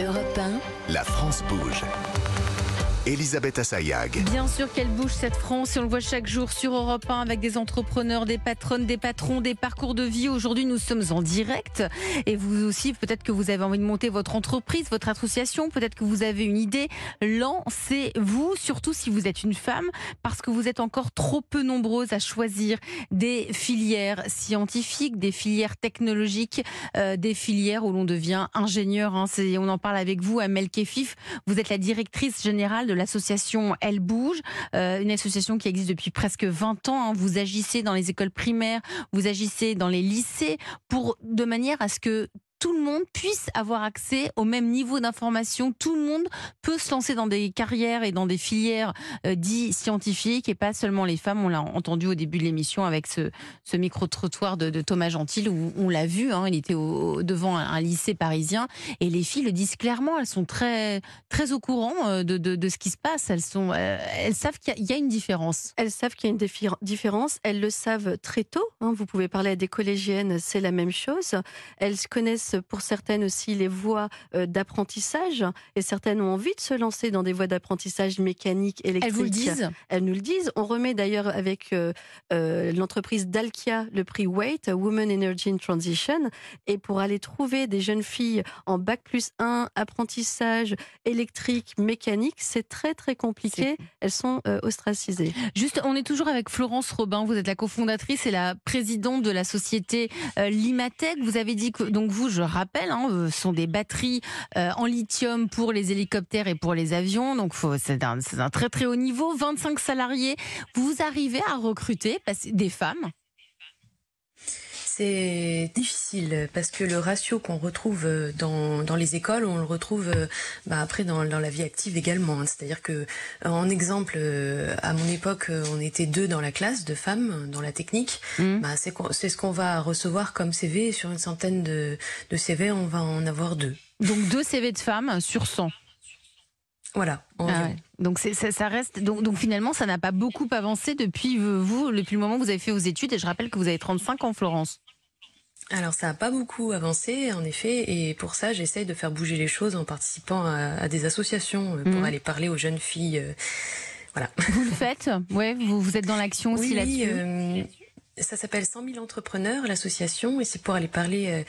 Europe 1. La France bouge. Elisabeth Assayag. Bien sûr qu'elle bouge cette France et on le voit chaque jour sur Europe 1 avec des entrepreneurs, des patronnes, des patrons, des parcours de vie. Aujourd'hui, nous sommes en direct et vous aussi, peut-être que vous avez envie de monter votre entreprise, votre association, peut-être que vous avez une idée. Lancez-vous, surtout si vous êtes une femme, parce que vous êtes encore trop peu nombreuses à choisir des filières scientifiques, des filières technologiques, euh, des filières où l'on devient ingénieur. Hein. On en parle avec vous, Amel Kefif. Vous êtes la directrice générale de l'association Elle Bouge, euh, une association qui existe depuis presque 20 ans. Hein. Vous agissez dans les écoles primaires, vous agissez dans les lycées pour de manière à ce que tout le monde puisse avoir accès au même niveau d'information. Tout le monde peut se lancer dans des carrières et dans des filières euh, dites scientifiques et pas seulement les femmes. On l'a entendu au début de l'émission avec ce, micro-trottoir de, Thomas Gentil où on l'a vu, hein, il était devant un, lycée parisien et les filles le disent clairement, elles sont très, très au courant euh, de, ce qui se passe. Elles, sont, euh, elles savent qu'il y, y, a une différence. Elles savent qu'il y a une différence. Elles le savent très tôt. Hein. Vous pouvez parler à des collégiennes, c'est la même chose. Elles connaissent pour certaines aussi les voies euh, d'apprentissage et certaines ont envie de se lancer dans des voies d'apprentissage mécanique, électrique. Elles vous le disent? Elles nous le disent. On remet d'ailleurs avec euh, euh, l'entreprise Dalkia le prix WAIT, Women Energy in Transition, et pour aller trouver des jeunes filles en bac plus 1, apprentissage électrique, mécanique, c'est très très compliqué. Elles sont ostracisées. Juste, on est toujours avec Florence Robin. Vous êtes la cofondatrice et la présidente de la société Limatech. Vous avez dit que donc vous, je je rappelle, hein, euh, sont des batteries euh, en lithium pour les hélicoptères et pour les avions. Donc c'est un, un, très très haut niveau. 25 salariés. Vous arrivez à recruter des femmes c'est difficile parce que le ratio qu'on retrouve euh, dans, dans, les écoles, on le retrouve bah, après dans, dans, la vie active également. Hein. C'est-à-dire que, en exemple, à mon époque, on était deux dans la classe de femmes dans la technique. Mmh. Bah, c'est ce qu'on va recevoir comme CV. Sur une centaine de, de CV, on va en avoir deux. Donc deux CV de femmes sur 100 voilà. Ah donc ça, ça, reste donc, donc finalement ça n'a pas beaucoup avancé depuis vous depuis le moment où vous avez fait vos études et je rappelle que vous avez 35 ans Florence. Alors ça n'a pas beaucoup avancé en effet et pour ça j'essaye de faire bouger les choses en participant à, des associations euh, pour mmh. aller parler aux jeunes filles. Euh, voilà. Vous le faites? Ouais, vous, vous êtes dans l'action aussi là-dessus? Euh, ça s'appelle 100 000 entrepreneurs, l'association, et c'est pour aller parler euh,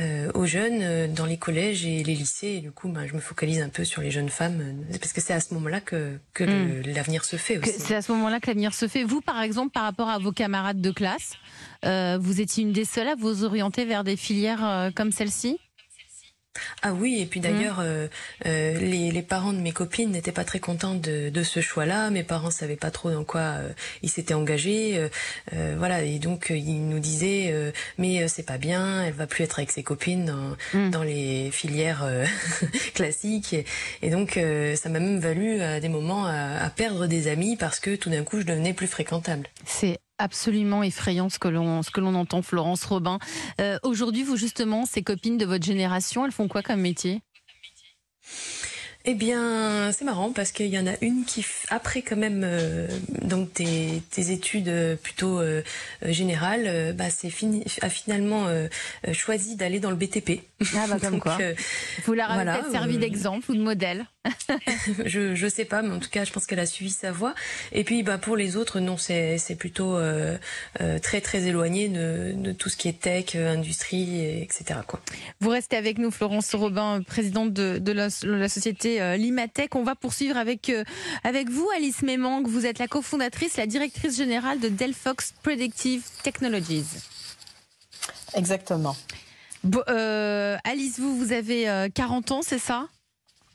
euh, aux jeunes euh, dans les collèges et les lycées. Et du coup, bah, je me focalise un peu sur les jeunes femmes, parce que c'est à ce moment-là que, que hmm. l'avenir se fait aussi. C'est à ce moment-là que l'avenir se fait. Vous, par exemple, par rapport à vos camarades de classe, vous étiez une des seules à vous orienter vers des filières comme celle-ci? Ah oui, et puis d'ailleurs, mmh. euh, euh, les, les, parents de mes copines n'étaient pas très contents de, de ce choix-là. Mes parents savaient pas trop dans quoi euh, ils s'étaient engagés, euh, voilà. Et donc ils nous disaient, mais c'est pas bien, elle va plus être avec ses copines dans, mmh. dans les filières classiques. Et, et donc ça m'a même valu à des moments à, à, perdre des amis parce que tout d'un coup je devenais plus fréquentable. C'est absolument effrayant ce que l'on ce que l'on entend Florence Robin. Euh, aujourd'hui, vous justement, ces copines de votre génération, elles font quoi comme métier? Eh bien, c'est marrant parce qu'il y en a une qui, après quand même, euh, donc tes, études euh, plutôt euh, générales, bah, c'est fini, a finalement choisi d'aller dans le BTP. Ah bah comme quoi. Vous leur avez peut-être servi d'exemple ou de modèle? je je sais pas, mais en tout cas, je pense qu'elle a suivi sa voie. Et puis, bah pour les autres, non, c'est c'est plutôt très très éloigné de, de tout ce qui est tech, industrie, etc. Quoi. Vous restez avec nous, Florence Robin, présidente de, de la, la société euh, Limatech. On va poursuivre avec, euh, avec vous, Alice Memang. Vous êtes la cofondatrice, la directrice générale de Delphox Predictive Technologies. Exactement. Euh, Alice, vous, vous avez 40 ans, c'est ça?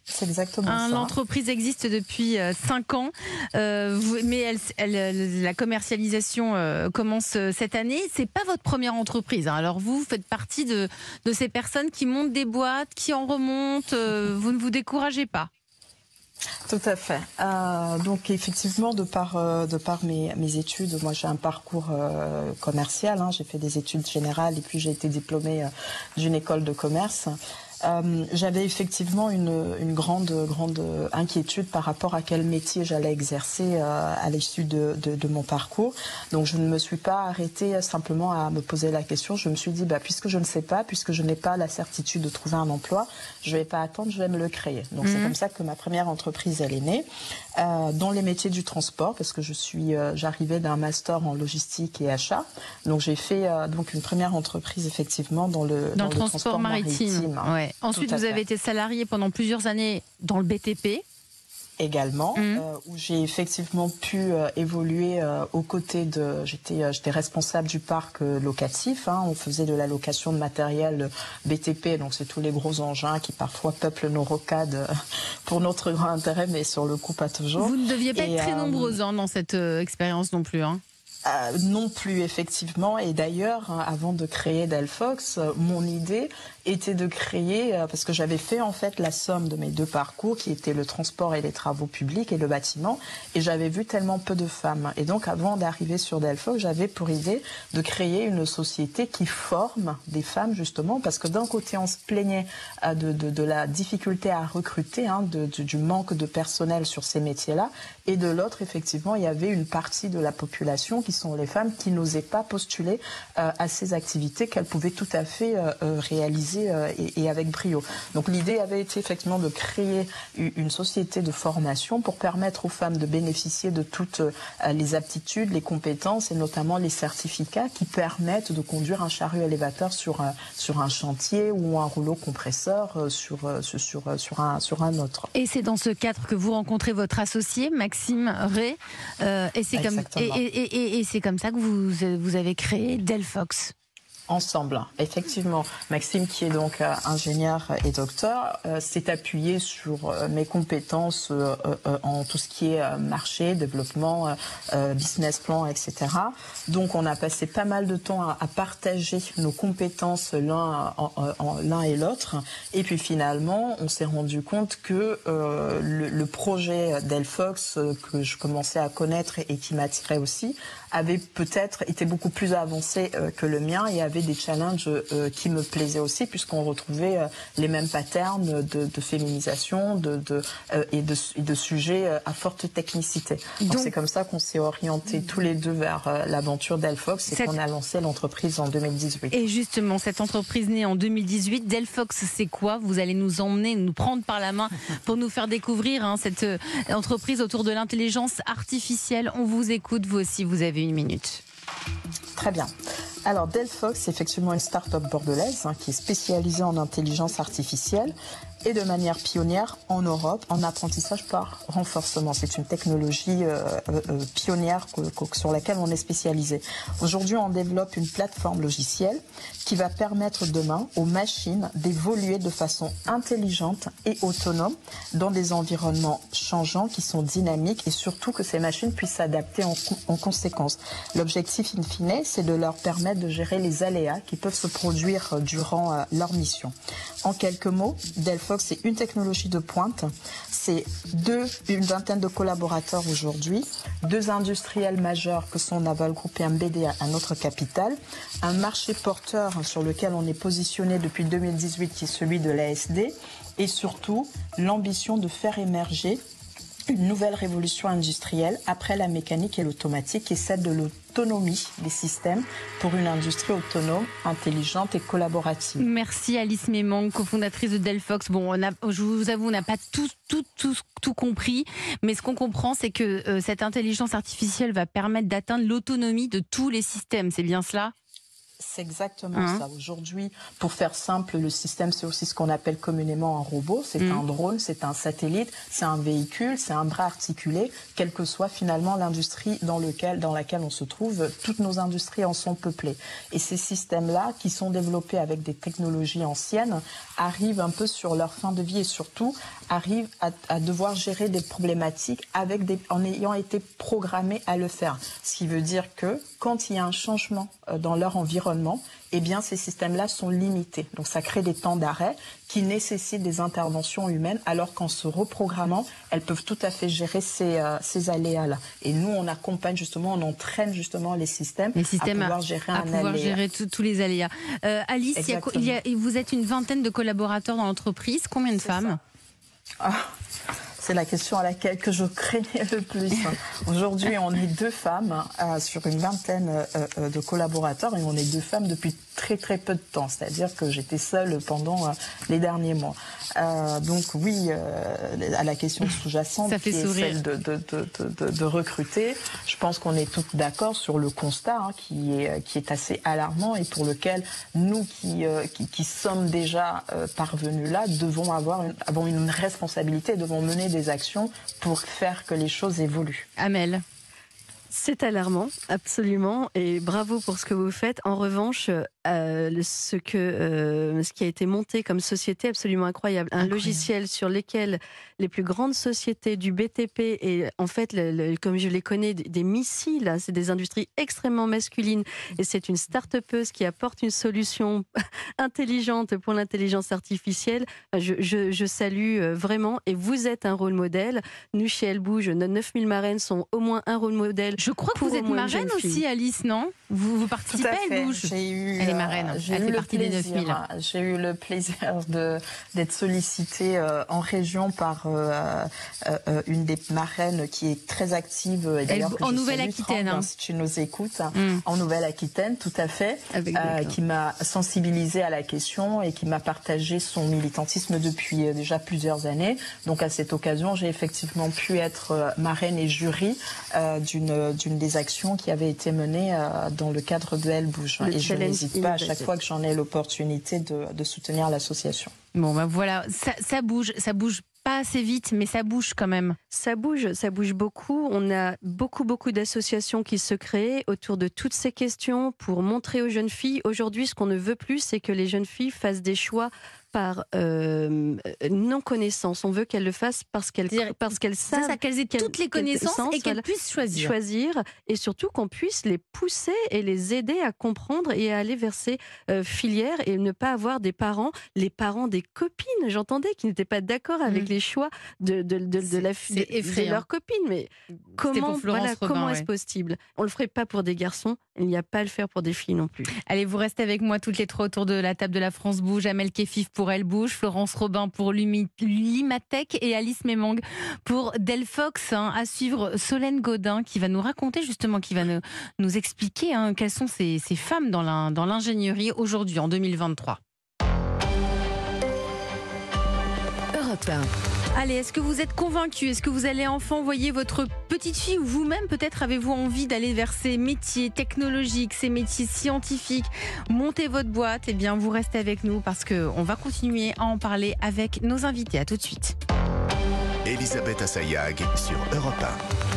C'est exactement ça. L'entreprise existe depuis 5 ans, mais elle, la commercialisation commence cette année. C'est pas votre première entreprise. Hein. Alors vous, faites partie de, de, ces personnes qui montent des boîtes, qui en remontent. vous ne vous découragez pas? Tout à fait. Euh, donc effectivement, de par euh, de par mes, mes études, moi j'ai un parcours euh, commercial. Hein. j'ai fait des études générales et puis j'ai été diplômée d'une école de commerce. Euh, j'avais effectivement une, une, grande, grande inquiétude par rapport à quel métier j'allais exercer euh, à l'issue de, de, de, mon parcours. Donc je ne me suis pas arrêtée simplement à me poser la question. Je me suis dit, bah, puisque je ne sais pas, puisque je n'ai pas la certitude de trouver un emploi, je ne vais pas attendre, je vais me le créer. Donc c'est mhm. comme ça que ma première entreprise, elle est née, euh, dans les métiers du transport, parce que je suis, euh, j'arrivais d'un master en logistique et achat. Donc j'ai fait euh, donc une première entreprise effectivement dans le, dans, le, transport, maritime. Ouais. Ensuite, vous avez été salarié pendant plusieurs années dans le BTP également, mmh. euh, où j'ai effectivement pu euh, évoluer euh, aux côtés de. J'étais, j'étais responsable du parc locatif. Hein, on faisait de la location de matériel BTP, donc c'est tous les gros engins qui parfois peuplent nos rocades pour notre grand intérêt, mais sur le coup pas toujours. Vous ne deviez pas être très nombreux hein, dans cette expérience non plus. Hein. Euh, non plus effectivement. Et d'ailleurs hein, avant de créer Delphox euh, mon idée était de créer euh, parce que j'avais fait en fait la somme de mes deux parcours qui étaient le transport et les travaux publics et le bâtiment. Et j'avais vu tellement peu de femmes. Et donc avant d'arriver sur Delphox j'avais pour idée de créer une société qui forme des femmes justement parce que d'un côté on se plaignait de, de, la difficulté à recruter hein, de, du manque de personnel sur ces métiers là et de l'autre effectivement il y avait une partie de la population sont les femmes qui n'osaient pas postuler euh, à ces activités qu'elles pouvaient tout à fait euh, euh, réaliser et, avec brio. Donc l'idée avait été effectivement de créer une société de formation pour permettre aux femmes de bénéficier de toutes les aptitudes, les compétences et notamment les certificats qui permettent de conduire un chariot élévateur sur un, sur un chantier ou un rouleau compresseur sur, sur, sur, un, sur un autre. Et c'est dans ce cadre que vous rencontrez votre associé, Maxime Ray. et c'est comme et, et, et, et c'est comme ça que vous, vous avez créé Delphox ensemble. Effectivement, Maxime, qui est donc euh, ingénieur et docteur, euh, s'est appuyé sur euh, mes compétences en tout ce qui est marché, développement, business plan, etc. Donc, on a passé pas mal de temps à, partager nos compétences l'un et l'autre. Et puis finalement, on s'est rendu compte que le, le, projet Delphox que je commençais à connaître et qui m'attirait aussi avait peut-être été beaucoup plus avancé que le mien et avait des challenges euh, qui me plaisaient aussi, puisqu'on retrouvait euh, les mêmes patterns de, féminisation de, euh, et, de, de sujets à forte technicité. Donc c'est comme ça qu'on s'est orientés tous les deux vers l'aventure Delphox et qu'on a lancé l'entreprise en 2018. Et justement, cette entreprise née en 2018, Delphox, c'est quoi? Vous allez nous emmener, nous prendre par la main pour nous faire découvrir hein, cette entreprise autour de l'intelligence artificielle. On vous écoute, vous aussi, vous avez une minute. Très bien. Alors Delphox, c'est effectivement une start-up bordelaise hein, qui est spécialisée en intelligence artificielle et de manière pionnière en Europe en apprentissage par renforcement. C'est une technologie euh, euh, euh, pionnière sur laquelle on est spécialisé. Aujourd'hui, on développe une plateforme logicielle qui va permettre demain aux machines d'évoluer de façon intelligente et autonome dans des environnements changeants qui sont dynamiques et surtout que ces machines puissent s'adapter en, en, conséquence. L'objectif in fine, c'est de leur permettre de gérer les aléas qui peuvent se produire durant leur mission. En quelques mots, C'est une technologie de pointe. C'est deux, une vingtaine de collaborateurs aujourd'hui, deux industriels majeurs que sont Naval Group et MBD à notre capital, un marché porteur sur lequel on est positionné depuis 2018 qui est celui de l'ASD et surtout l'ambition de faire émerger une nouvelle révolution industrielle après la mécanique et l'automatique est celle de l'autonomie des systèmes pour une industrie autonome, intelligente et collaborative. Merci Alice Mémang, cofondatrice de Delphox. Bon, je vous avoue, on n'a pas tout, tout, tout, tout compris, mais ce qu'on comprend, c'est que euh, cette intelligence artificielle va permettre d'atteindre l'autonomie de tous les systèmes. C'est bien cela? C'est exactement hein? ça. Aujourd'hui, pour faire simple, le système, c'est aussi ce qu'on appelle communément un robot. C'est mmh. un drone, c'est un satellite, c'est un véhicule, c'est un bras articulé. Quelle que soit finalement l'industrie dans, lequel, dans laquelle on se trouve, toutes nos industries en sont peuplées. Et ces systèmes-là, qui sont développés avec des technologies anciennes, arrivent un peu sur leur fin de vie et surtout arrivent à, à devoir gérer des problématiques avec des, en ayant été programmés à le faire. Ce qui veut dire que quand il y a un changement euh, dans leur environnement, l'environnement, eh bien, ces systèmes-là sont limités. Donc, ça crée des temps d'arrêt qui nécessitent des interventions humaines, alors qu'en se reprogrammant, elles peuvent tout à fait gérer ces, euh, ces aléas-là. Et nous, on accompagne justement, on entraîne justement les systèmes, les systèmes à pouvoir gérer, à pouvoir gérer tous les aléas. Euh, Alice, il y a, vous êtes une vingtaine de collaborateurs dans l'entreprise. Combien de femmes? ah, c'est la question à laquelle que je craignais le plus. Aujourd'hui, on est deux femmes euh, sur une vingtaine euh, de collaborateurs et on est deux femmes depuis très très peu de temps, c'est-à-dire que j'étais seule pendant euh, les derniers mois. Euh, donc oui, euh, à la question sous-jacente qui est celle de, de, de, de, recruter, je pense qu'on est toutes d'accord sur le constat hein, qui, est, qui est assez alarmant et pour lequel nous qui, qui, qui, sommes déjà parvenus là devons avoir une, avons une responsabilité, devons mener des actions pour faire que les choses évoluent. Amel c'est alarmant, absolument, et bravo pour ce que vous faites. En revanche, euh, ce, que, euh, ce qui a été monté comme société absolument incroyable, un logiciel sur lequel les plus grandes sociétés du BTP et en fait, comme je les connais, des missiles, c'est des industries extrêmement masculines, et c'est une start-upeuse qui apporte une solution intelligente pour l'intelligence artificielle. Je, je, salue euh, vraiment, et vous êtes un rôle modèle. Nous, chez Elle Bouge, nos 9000 marraines sont au moins un rôle modèle je crois que vous êtes marraine aussi, Alice, non vous, vous participez à, Elle Bouge J'ai eu, Elle est marraine. Euh, Elle fait partie plaisir, des 9000. J'ai eu le plaisir d'être sollicitée euh, en région par euh, une des marraines qui est très active. en Nouvelle-Aquitaine. Hein. Si tu nous écoutes. Mm. En Nouvelle-Aquitaine, tout à fait. qui m'a sensibilisée à la question et qui m'a partagé son militantisme depuis déjà plusieurs années. Donc à cette occasion, j'ai effectivement pu être marraine et jury d'une d'une des actions qui avait été menée euh, dans le cadre de Elle Bouge. et je n'hésite pas à chaque fois que j'en ai l'opportunité de, soutenir l'association. Bon, ben voilà, ça, ça bouge, ça bouge pas assez vite, mais ça bouge quand même. Ça bouge, ça bouge beaucoup. On a beaucoup, beaucoup d'associations qui se créent autour de toutes ces questions pour montrer aux jeunes filles. Aujourd'hui, ce qu'on ne veut plus, c'est que les jeunes filles fassent des choix par euh, non-connaissance. On veut qu'elles le fassent parce qu'elles parce qu'elles savent. Ça, qu'elles aient toutes les connaissances et qu'elles puissent choisir. Choisir et surtout qu'on puisse les pousser et les aider à comprendre et à aller vers ces euh, filières et ne pas avoir des parents, les parents des copines, j'entendais, qui n'étaient pas d'accord avec mm. les choix de, de, de, de la de, leur copine. Mais comment, voilà, comment est-ce possible? On le ferait pas pour des garçons, il n'y a pas à le faire pour des filles non plus. Allez, vous restez avec moi toutes les trois autour de la table de la France Bouge, Amel Kefif pour Elle Bouge, Florence Robin pour Limatech et Alice Memang pour Delphox. Hein, à suivre Solène Godin qui va nous raconter justement, qui va nous, expliquer hein, quelles sont ces, ces femmes dans l'ingénierie aujourd'hui, en 2023. Europe 1. Allez, est-ce que vous êtes convaincu Est-ce que vous allez enfin envoyer votre petite fille ou vous-même peut-être avez-vous envie d'aller vers ces métiers technologiques, ces métiers scientifiques? Montez votre boîte, et eh bien vous restez avec nous parce qu'on va continuer à en parler avec nos invités. À tout de suite. Elisabeth Assayag sur Europe 1.